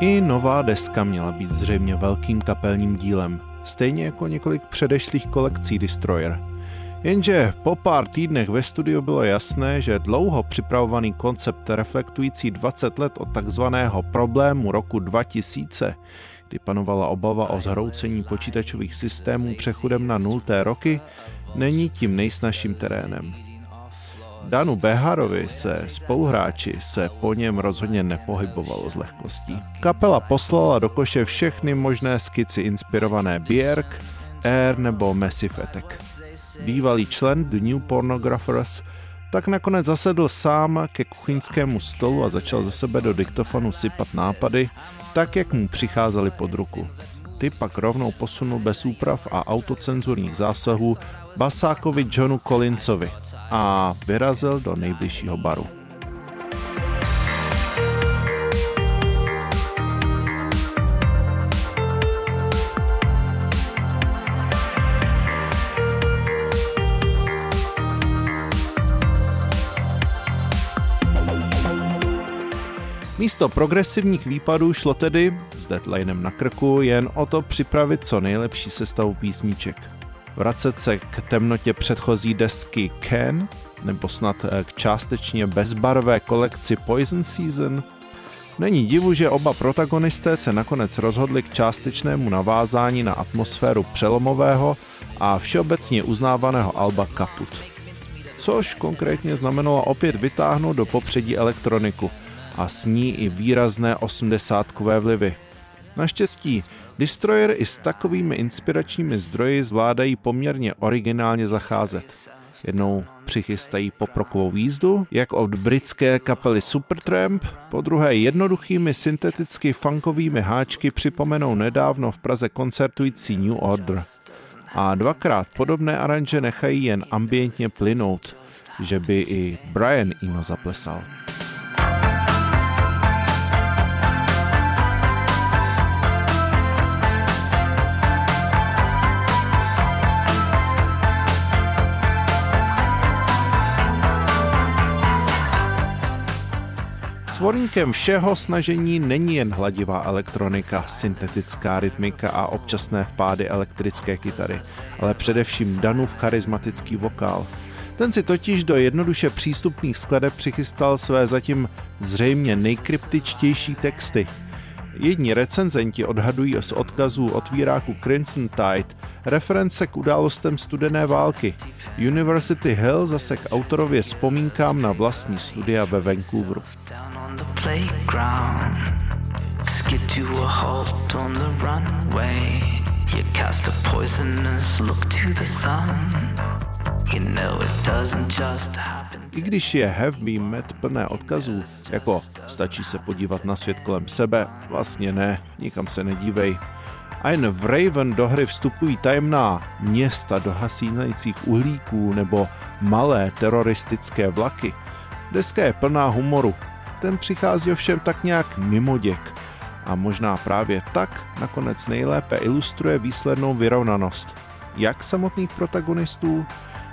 I nová deska měla být zřejmě velkým kapelním dílem, stejně jako několik předešlých kolekcí Destroyer. Jenže po pár týdnech ve studiu bylo jasné, že dlouho připravovaný koncept reflektující 20 let od takzvaného problému roku 2000, kdy panovala obava o zhroucení počítačových systémů přechodem na nulté roky, není tím nejsnažším terénem. Danu Beharovi se spoluhráči se po něm rozhodně nepohybovalo z lehkostí. Kapela poslala do koše všechny možné skici inspirované Björk, Air nebo Massive Attack. Bývalý člen The New Pornographers tak nakonec zasedl sám ke kuchyňskému stolu a začal ze sebe do diktofonu sypat nápady, tak jak mu přicházely pod ruku. Ty pak rovnou posunul bez úprav a autocenzurních zásahů basákovi Johnu Collinsovi a vyrazil do nejbližšího baru. Místo progresivních výpadů šlo tedy, s deadlinem na krku, jen o to připravit co nejlepší sestavu písniček. Vracet se k temnotě předchozí desky Ken, nebo snad eh, k částečně bezbarvé kolekci Poison Season, Není divu, že oba protagonisté se nakonec rozhodli k částečnému navázání na atmosféru přelomového a všeobecně uznávaného Alba Kaput. Což konkrétně znamenalo opět vytáhnout do popředí elektroniku – a s ní i výrazné osmdesátkové vlivy. Naštěstí, Destroyer i s takovými inspiračními zdroji zvládají poměrně originálně zacházet. Jednou přichystají poprokovou výzdu, jak od britské kapely Supertramp, po druhé jednoduchými synteticky funkovými háčky připomenou nedávno v Praze koncertující New Order. A dvakrát podobné aranže nechají jen ambientně plynout, že by i Brian Eno zaplesal. Svorníkem všeho snažení není jen hladivá elektronika, syntetická rytmika a občasné vpády elektrické kytary, ale především Danův charismatický vokál. Ten si totiž do jednoduše přístupných skladeb přichystal své zatím zřejmě nejkryptičtější texty. Jedni recenzenti odhadují z odkazů otvíráku Crimson Tide reference k událostem studené války. University Hill zase k autorově vzpomínkám na vlastní studia ve Vancouveru playground. Skid to a halt on the runway. You cast a poisonous look to the sun. You know it doesn't just happen. I když je heavy met plné odkazů, jako stačí se podívat na svět kolem sebe, vlastně ne, nikam se nedívej. A jen v Raven do hry vstupují tajemná města do hasínajících uhlíků nebo malé teroristické vlaky. Deska je plná humoru, ten přichází ovšem tak nějak mimoděk a možná právě tak nakonec nejlépe ilustruje výslednou vyrovnanost jak samotných protagonistů,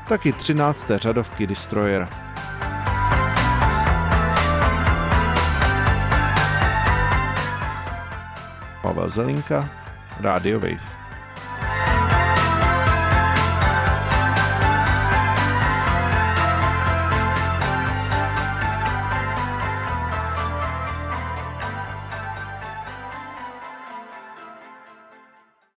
tak i 13. řadovky Destroyer. Pavel Zelinka, Radio Wave.